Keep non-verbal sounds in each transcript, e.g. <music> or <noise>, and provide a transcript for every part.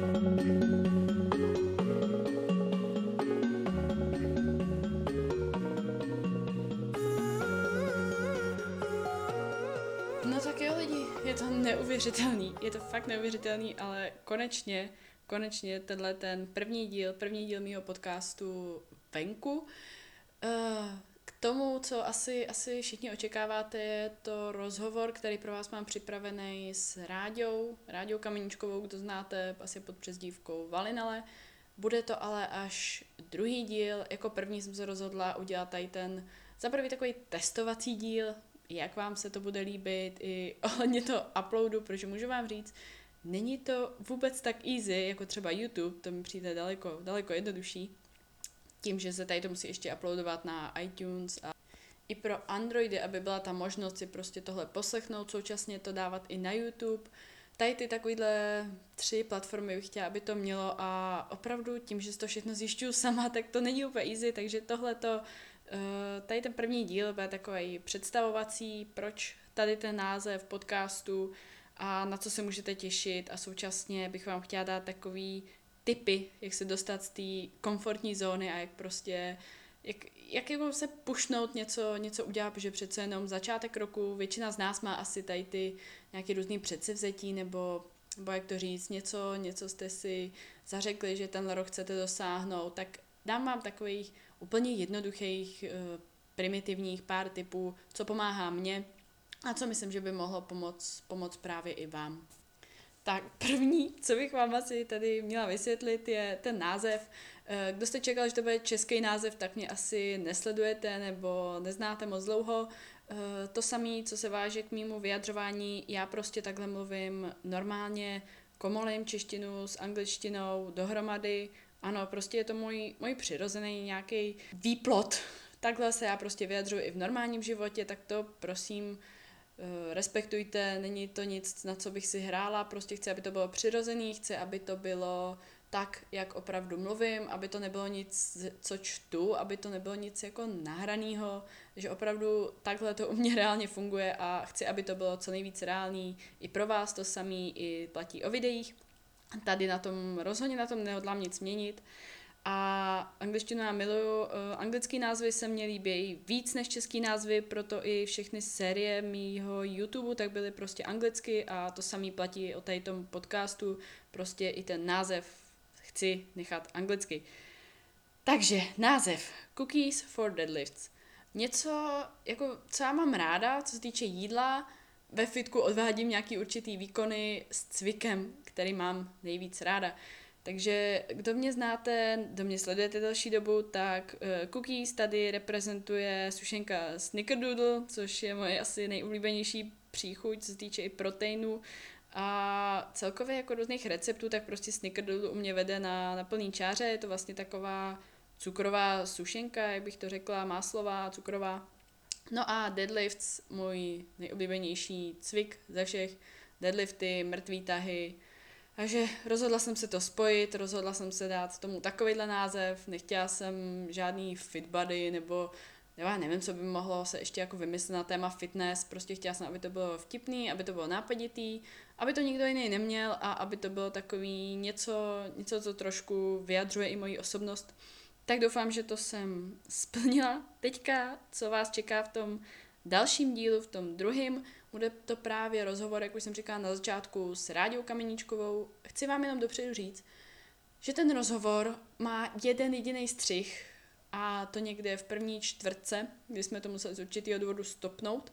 No tak jo lidi, je to neuvěřitelný, je to fakt neuvěřitelný, ale konečně, konečně tenhle ten první díl, první díl mýho podcastu venku. Uh, tomu, co asi, asi všichni očekáváte, je to rozhovor, který pro vás mám připravený s Ráďou, Ráďou Kameničkovou, kdo znáte asi pod přezdívkou Valinale. Bude to ale až druhý díl, jako první jsem se rozhodla udělat tady ten za prvý takový testovací díl, jak vám se to bude líbit i <laughs> ohledně toho uploadu, protože můžu vám říct, není to vůbec tak easy, jako třeba YouTube, to mi přijde daleko, daleko jednodušší, tím, že se tady to musí ještě uploadovat na iTunes a i pro Androidy, aby byla ta možnost si prostě tohle poslechnout, současně to dávat i na YouTube. Tady ty takovýhle tři platformy bych chtěla, aby to mělo a opravdu tím, že to všechno zjišťuju sama, tak to není úplně easy, takže tohle to Eh, tady ten první díl bude takový představovací, proč tady ten název podcastu a na co se můžete těšit a současně bych vám chtěla dát takový tipy, jak se dostat z té komfortní zóny a jak prostě jak, jak jako se pušnout něco, něco udělat, protože přece jenom začátek roku, většina z nás má asi tady ty nějaké různé předsevzetí nebo, nebo jak to říct, něco, něco jste si zařekli, že tenhle rok chcete dosáhnout, tak dám vám takových úplně jednoduchých, eh, primitivních pár typů, co pomáhá mně a co myslím, že by mohlo pomoct, pomoct právě i vám. Tak první, co bych vám asi tady měla vysvětlit, je ten název. Eh, kdo jste čekal, že to bude český název, tak mě asi nesledujete nebo neznáte moc dlouho. Eh, to samé, co se váže k mýmu vyjadřování, já prostě takhle mluvím normálně, komolím češtinu s angličtinou dohromady ano, prostě je to můj, můj přirozený nějaký výplot. Takhle se já prostě vyjadřuji i v normálním životě, tak to prosím respektujte, není to nic, na co bych si hrála, prostě chci, aby to bylo přirozený, chci, aby to bylo tak, jak opravdu mluvím, aby to nebylo nic, co čtu, aby to nebylo nic jako nahraného, že opravdu takhle to u mě <laughs> reálně funguje a chci, aby to bylo co nejvíc reálný. I pro vás to samý, i platí o videích. Tady na tom rozhodně na tom nehodlám nic měnit. A angličtinu já miluju. Eh, anglický názvy se mně líbí víc než český názvy, proto i všechny série mýho YouTube tak byly prostě anglicky a to samý platí o tady tom podcastu. Prostě i ten název chci nechat anglicky. Takže název Cookies for Deadlifts. Něco, jako, co já mám ráda, co se týče jídla, ve fitku odvádím nějaký určitý výkony s cvikem, který mám nejvíc ráda. Takže kdo mě znáte, kdo mě sledujete další dobu, tak uh, Cookies tady reprezentuje sušenka Snickerdoodle, což je moje asi nejoblíbenější příchuť, co se týče i proteinu. A celkově jako různých receptů, tak prostě Snickerdoodle u mě vede na, na plný čáře. Je to vlastně taková cukrová sušenka, jak bych to řekla, máslová, cukrová. No a deadlifts, můj nejoblíbenější cvik ze všech, deadlifty, mrtvý tahy, takže rozhodla jsem se to spojit, rozhodla jsem se dát tomu takovýhle název, nechtěla jsem žádný fit body nebo já nevím, co by mohlo se ještě jako vymyslet na téma fitness, prostě chtěla jsem, aby to bylo vtipný, aby to bylo nápaditý, aby to nikdo jiný neměl a aby to bylo takový něco, něco, co trošku vyjadřuje i moji osobnost. Tak doufám, že to jsem splnila. Teďka, co vás čeká v tom dalším dílu, v tom druhém, bude to právě rozhovor, jak už jsem říkala na začátku, s Rádiou Kameníčkovou. Chci vám jenom dopředu říct, že ten rozhovor má jeden jediný střih a to někde v první čtvrtce, kdy jsme to museli z určitého důvodu stopnout,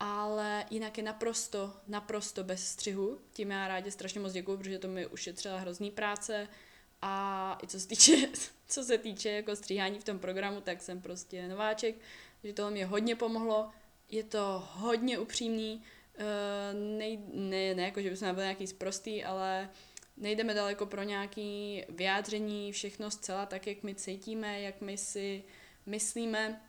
ale jinak je naprosto, naprosto bez střihu. Tím já rádi strašně moc děkuju, protože to mi ušetřila hrozný práce a i co se týče, <laughs> co se týče jako stříhání v tom programu, tak jsem prostě nováček, že to mě hodně pomohlo je to hodně upřímný, uh, nej, ne, ne jako, že bychom byli nějaký zprostý, ale nejdeme daleko pro nějaký vyjádření, všechno zcela tak, jak my cítíme, jak my si myslíme,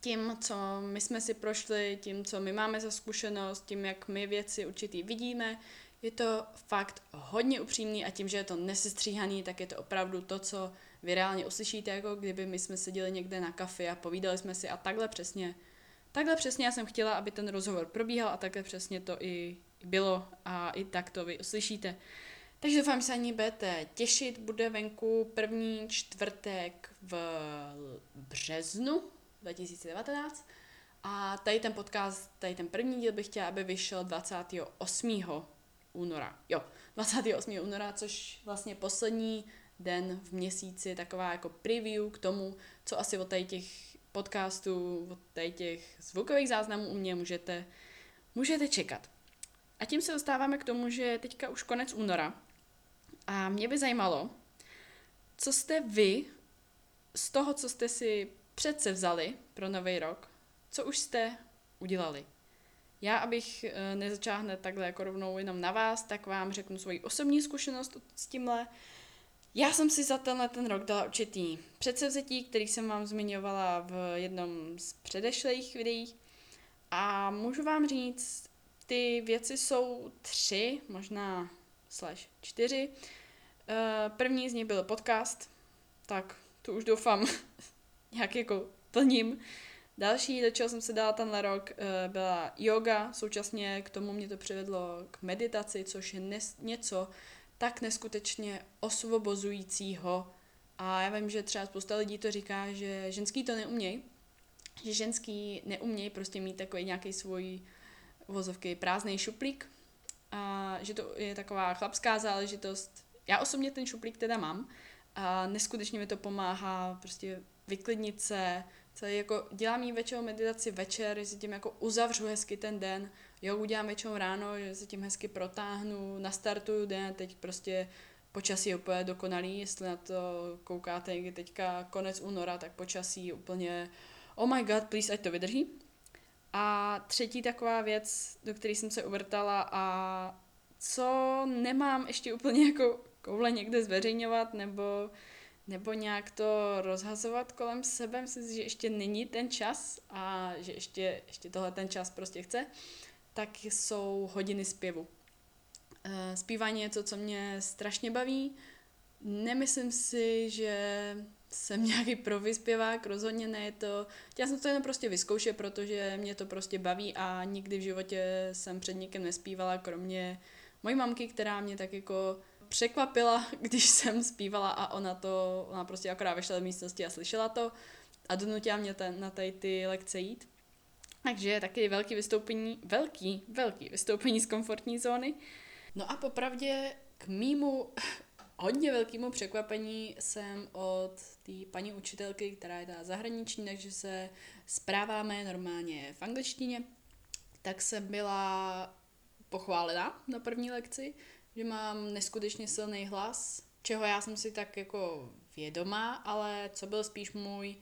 tím, co my jsme si prošli, tím, co my máme za zkušenost, tím, jak my věci určitý vidíme, je to fakt hodně upřímný a tím, že je to nesestříhaný, tak je to opravdu to, co vy reálně uslyšíte, jako kdyby my jsme seděli někde na kafi a povídali jsme si a takhle přesně Takhle přesně já jsem chtěla, aby ten rozhovor probíhal a takhle přesně to i bylo a i tak to vy uslyšíte. Takže doufám, že se ani budete těšit. Bude venku první čtvrtek v březnu 2019. A tady ten podcast, tady ten první díl bych chtěla, aby vyšel 28. února. Jo, 28. února, což vlastně poslední den v měsíci, taková jako preview k tomu, co asi od tady těch podcastů, od tady těch zvukových záznamů u mě můžete, můžete čekat. A tím se dostáváme k tomu, že teďka už konec února a mě by zajímalo, co jste vy z toho, co jste si přece vzali pro nový rok, co už jste udělali. Já, abych eh, nezačala hned takhle jako rovnou jenom na vás, tak vám řeknu svoji osobní zkušenost s tímhle. Já jsem si za tenhle ten rok dala určitý předsevzetí, který jsem vám zmiňovala v jednom z předešlých videí. A můžu vám říct, ty věci jsou tři, možná slash čtyři. Eh, první z nich byl podcast, tak to už doufám <laughs> nějak jako plním. Další, do čeho jsem se dala tenhle rok, eh, byla yoga, současně k tomu mě to přivedlo k meditaci, což je něco tak neskutečně osvobozujícího. A já vím, že třeba spousta lidí to říká, že ženský to neumějí, že ženský neumějí prostě mít takový nějaký svůj vozovky prázdný šuplík a že to je taková chlapská záležitost. Já osobně ten šuplík teda mám a neskutečně mi to pomáhá prostě vyklidnit se, celý jako dělám jí většinou meditaci večer, že si tím jako uzavřu hezky ten den, jo, udělám většinou ráno, že se tím hezky protáhnu, nastartuju den, teď prostě počasí je úplně dokonalý, jestli na to koukáte někdy teďka konec února, tak počasí je úplně oh my god, please, ať to vydrží. A třetí taková věc, do které jsem se uvrtala a co nemám ještě úplně jako koule někde zveřejňovat nebo, nebo nějak to rozhazovat kolem sebe, myslím si, že ještě není ten čas a že ještě, ještě tohle ten čas prostě chce, tak jsou hodiny zpěvu. Eh, zpívání je to, co mě strašně baví. Nemyslím si, že jsem <laughs> nějaký provyspěvák, rozhodně ne, je to, chtěla jsem to jenom prostě vyzkoušet, protože mě to prostě baví a nikdy v životě jsem před nikým nespívala, kromě mojí mamky, která mě tak jako překvapila, <laughs> když jsem zpívala a ona to, ona prostě akorát vešla do místnosti a slyšela to a donutila mě ten, na tady ty lekce jít. Takže taky velký vystoupení, velký, velký vystoupení z komfortní zóny. No a popravdě k mýmu <laughs> hodně velkému překvapení jsem od té paní učitelky, která je ta zahraniční, takže se zpráváme normálně v angličtině, tak jsem byla pochválena na první lekci, že mám neskutečně silný hlas, čeho já jsem si tak jako vědomá, ale co byl spíš můj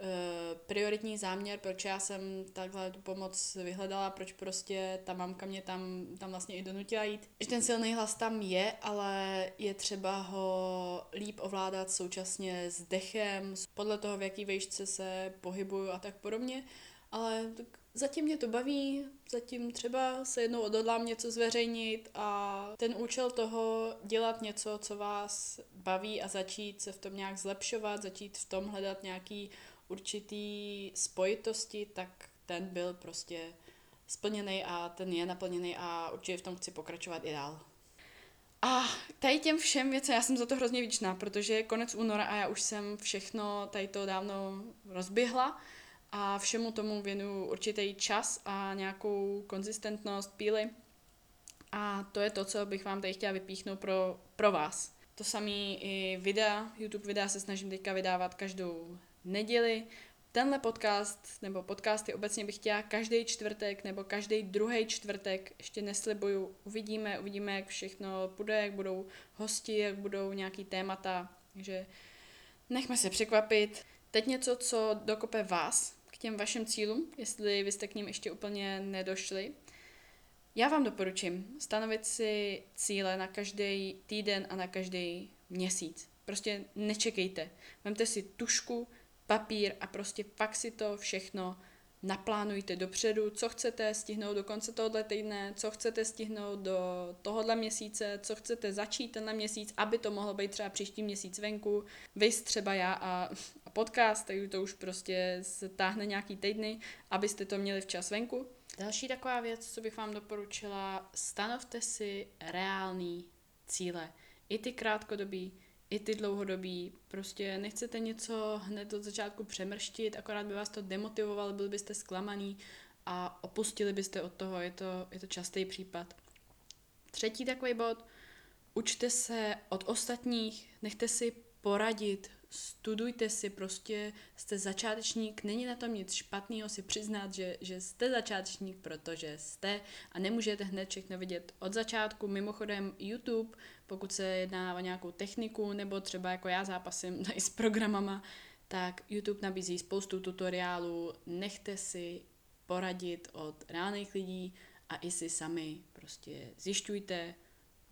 Eh, prioritní záměr, proč já jsem takhle tu pomoc vyhledala, proč prostě ta mamka mě tam, tam vlastně i donutila jít. Že ten silný hlas tam je, ale je třeba ho líp ovládat současně s dechem, podle toho, v jaký vejšce se pohybuju a tak podobně. Ale tak zatím mě to baví, zatím třeba se jednou odhodlám něco zveřejnit a ten účel toho dělat něco, co vás baví a začít se v tom nějak zlepšovat, začít v tom hledat nějaký určitý spojitosti, tak ten byl prostě splněný a ten je naplněný a určitě v tom chci pokračovat i dál. A tady těm všem věcem, já jsem za to hrozně vděčná, protože je konec února a já už jsem všechno tady to dávno rozběhla a všemu tomu věnuju určitý čas a nějakou konzistentnost, píly. A to je to, co bych vám tady chtěla vypíchnout pro, pro vás. To samé i videa, YouTube videa se snažím teďka vydávat každou neděli. Tenhle podcast, nebo podcasty obecně bych chtěla každý čtvrtek, nebo každý druhý čtvrtek, ještě neslibuju, uvidíme, uvidíme, jak všechno bude, jak budou hosti, jak budou nějaký témata, takže nechme se překvapit. Teď něco, co dokope vás těm vašim cílům, jestli vy jste k ním ještě úplně nedošli. Já vám doporučím stanovit si cíle na každý týden a na každý měsíc. Prostě nečekejte. Vemte si tušku, papír a prostě fakt si to všechno naplánujte dopředu, co chcete stihnout do konce tohoto týdne, co chcete stihnout do tohohle měsíce, co chcete začít tenhle měsíc, aby to mohlo být třeba příští měsíc venku, vy třeba já a, a podcast, takže to už prostě se táhne nějaký týdny, abyste to měli včas venku. Další taková věc, co bych vám doporučila, stanovte si reálný cíle. I ty krátkodobí, i ty dlouhodobí. Prostě nechcete něco hned od začátku přemrštit, akorát by vás to demotivovalo, byli byste zklamaný a opustili byste od toho, je to, je to častý případ. Třetí takový bod, učte se od ostatních, nechte si poradit, studujte si, prostě jste začátečník, není na tom nic špatného si přiznat, že, že jste začátečník, protože jste a nemůžete hned všechno vidět od začátku. Mimochodem YouTube, pokud se jedná o nějakou techniku, nebo třeba jako já zápasím <laughs> i s programama, tak YouTube nabízí spoustu tutoriálů, nechte si poradit od reálných lidí a i si sami prostě zjišťujte,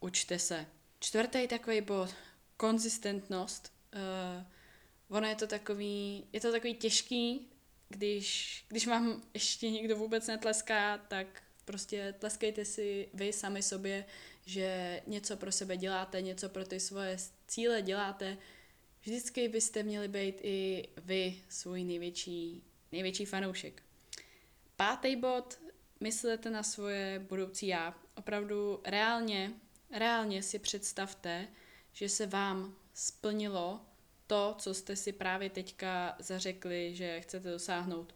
učte se. Čtvrtý takový bod, konzistentnost. Uh, ono je to takový, je to takový těžký, když, když vám ještě nikdo vůbec netleská, tak prostě tleskejte si vy sami sobě, že něco pro sebe děláte, něco pro ty svoje cíle děláte. Vždycky byste měli být i vy svůj největší, největší fanoušek. Pátý bod, myslete na svoje budoucí já. Opravdu reálně, reálně si představte, že se vám splnilo to, co jste si právě teďka zařekli, že chcete dosáhnout.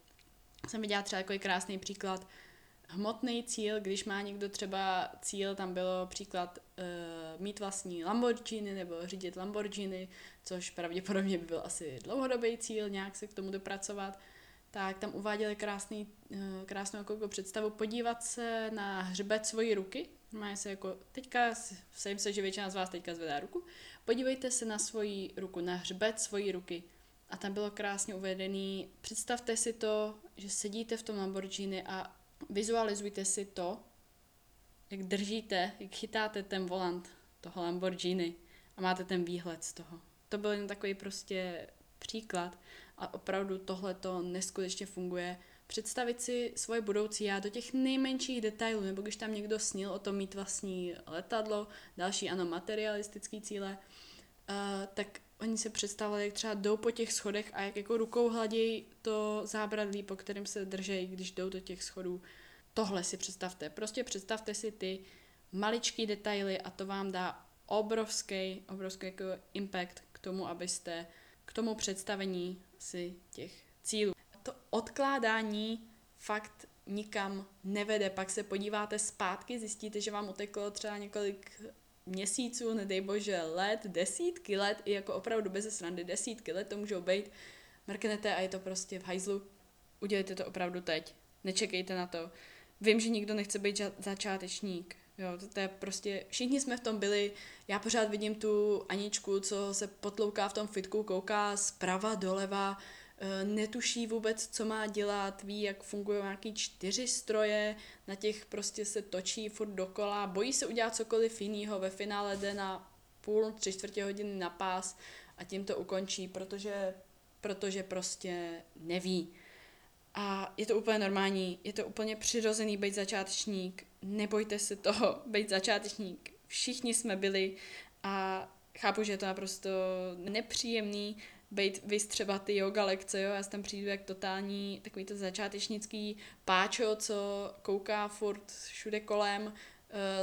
Jsem viděla třeba jako krásný příklad, hmotný cíl, když má někdo třeba cíl, tam bylo příklad uh, mít vlastní Lamborghini nebo řídit Lamborghini, což pravděpodobně by byl asi dlouhodobý cíl, nějak se k tomu dopracovat, tak tam uváděli krásný, uh, krásnou jako představu podívat se na hřbet svojí ruky, má se jako, teďka, sejím se, že většina z vás teďka zvedá ruku, podívejte se na svoji ruku, na hřbet svojí ruky. A tam bylo krásně uvedený, představte si to, že sedíte v tom Lamborghini a vizualizujte si to, jak držíte, jak chytáte ten volant toho Lamborghini a máte ten výhled z toho. To byl jen takový prostě příklad a opravdu tohle to neskutečně funguje představit si svoje budoucí já do těch nejmenších detailů, nebo když tam někdo snil o tom mít vlastní letadlo, další ano materialistický cíle, uh, tak oni se představili, jak třeba jdou po těch schodech a jak jako rukou hladějí to zábradlí, po kterým se držejí, když jdou do těch schodů. Tohle si představte. Prostě představte si ty maličký detaily a to vám dá obrovský, obrovský jako impact k tomu, abyste k tomu představení si těch cílů to odkládání fakt nikam nevede. Pak se podíváte zpátky, zjistíte, že vám uteklo třeba několik měsíců, nedej bože let, desítky let, i jako opravdu bez srandy, desítky let to můžou být. Mrknete a je to prostě v hajzlu. Udělejte to opravdu teď. Nečekejte na to. Vím, že nikdo nechce být začátečník. Jo, to, to je prostě, všichni jsme v tom byli, já pořád vidím tu Aničku, co se potlouká v tom fitku, kouká zprava doleva, Eh, netuší vůbec, co má dělat, ví, jak fungují nějaký čtyři stroje, na těch prostě se točí furt dokola, bojí se udělat cokoliv jiného, ve finále jde na půl, tři čtvrtě hodiny na pás a tím to ukončí, protože, protože prostě neví. A je to úplně normální, je to úplně přirozený být začátečník, nebojte se toho, být začátečník. Všichni jsme byli a chápu, že je to naprosto nepříjemný, být vys třeba ty yoga lekce, jo, já tam přijdu jak totální takový to začátečnický páčo, co kouká furt všude kolem, uh,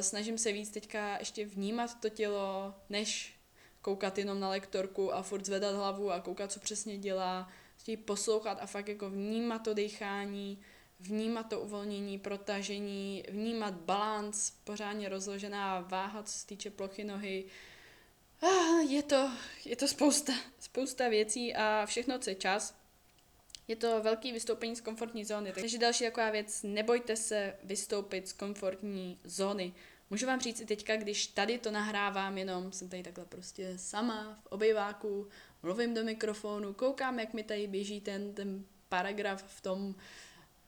snažím se víc teďka ještě vnímat to tělo, než koukat jenom na lektorku a furt zvedat hlavu a koukat, co přesně dělá, chtějí poslouchat a fakt jako vnímat to dechání, vnímat to uvolnění, protažení, vnímat balans, pořádně rozložená váha, co se týče plochy nohy, je to, je to spousta, spousta věcí a všechno, co je čas. Je to velký vystoupení z komfortní zóny. Takže další taková věc, nebojte se vystoupit z komfortní zóny. Můžu vám říct i teďka, když tady to nahrávám, jenom jsem tady takhle prostě sama v obejváku, mluvím do mikrofonu, koukám, jak mi tady běží ten, ten paragraf v tom,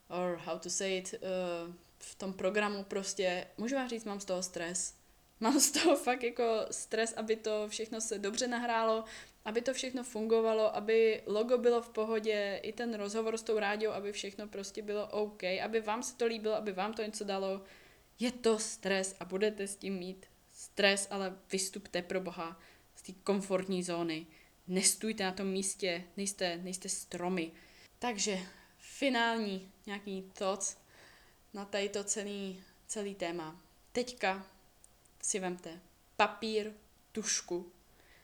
or how to say it, uh, v tom programu prostě. Můžu vám říct, mám z toho stres <laughs> Mám z toho fakt jako stres, aby to všechno se dobře nahrálo, aby to všechno fungovalo, aby logo bylo v pohodě, i ten rozhovor s tou rádiou, aby všechno prostě bylo OK, aby vám se to líbilo, aby vám to něco dalo. Je to stres a budete s tím mít stres, ale vystupte pro Boha z té komfortní zóny. Nestůjte na tom místě, nejste, nejste stromy. Takže finální nějaký toc na tady celý, celý téma. Teďka si vemte papír, tušku,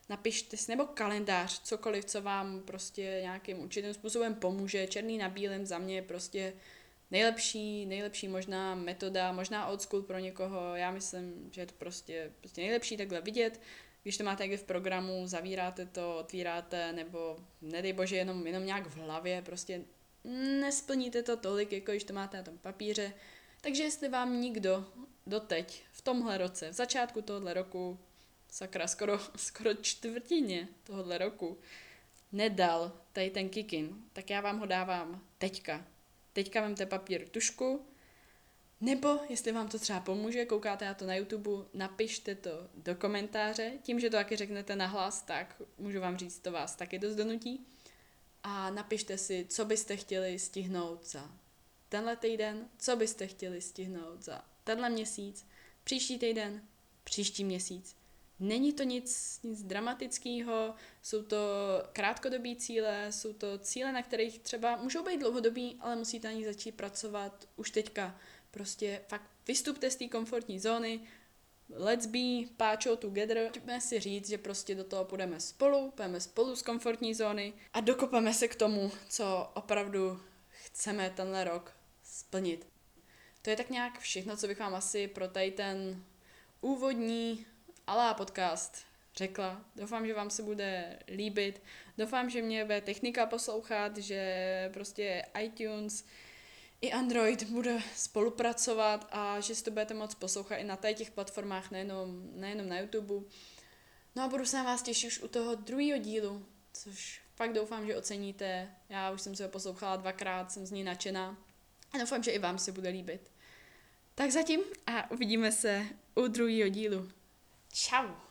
napište si, nebo kalendář, cokoliv, co vám prostě nějakým určitým způsobem pomůže. Černý na bílém za mě je prostě nejlepší, nejlepší možná metoda, možná old school pro někoho. Já myslím, že je to prostě, prostě nejlepší takhle vidět. Když to máte někde v programu, zavíráte to, otvíráte, nebo nedej bože, jenom, jenom nějak v hlavě, prostě nesplníte to tolik, jako když to máte na tom papíře. Takže jestli vám nikdo doteď, v tomhle roce, v začátku tohohle roku, sakra, skoro, <laughs> skoro čtvrtině tohohle roku, nedal tady ten kikin, tak já vám ho dávám teďka. Teďka vemte papír, tušku, nebo jestli vám to třeba pomůže, koukáte na to na YouTube, napište to do komentáře. Tím, že to taky řeknete nahlas, tak můžu vám říct, to vás taky dost donutí. A napište si, co byste chtěli stihnout za tenhle týden, co byste chtěli stihnout za tenhle měsíc, příští týden, příští měsíc. Není to nic, nic dramatického, jsou to krátkodobí cíle, jsou to cíle, na kterých třeba můžou být dlouhodobí, ale musíte na nich začít pracovat už teďka. Prostě fakt vystupte z té komfortní zóny, let's be páčo together. Pojďme si říct, že prostě do toho půjdeme spolu, půjdeme spolu z komfortní zóny a dokopeme se k tomu, co opravdu chceme tenhle rok splnit. To je tak nějak všechno, co bych vám asi pro tady ten úvodní alá podcast řekla. Doufám, že vám se bude líbit. Doufám, že mě bude technika poslouchat, že prostě iTunes i Android bude spolupracovat a že si to budete moct poslouchat i na těch platformách, nejenom, nejenom na YouTube. No a budu se na vás těšit už u toho druhého dílu, což fakt doufám, že oceníte. Já už jsem si ho poslouchala dvakrát, jsem z ní nadšená a doufám, že i vám se bude líbit. Tak zatím a uvidíme se u druhého dílu. Ciao.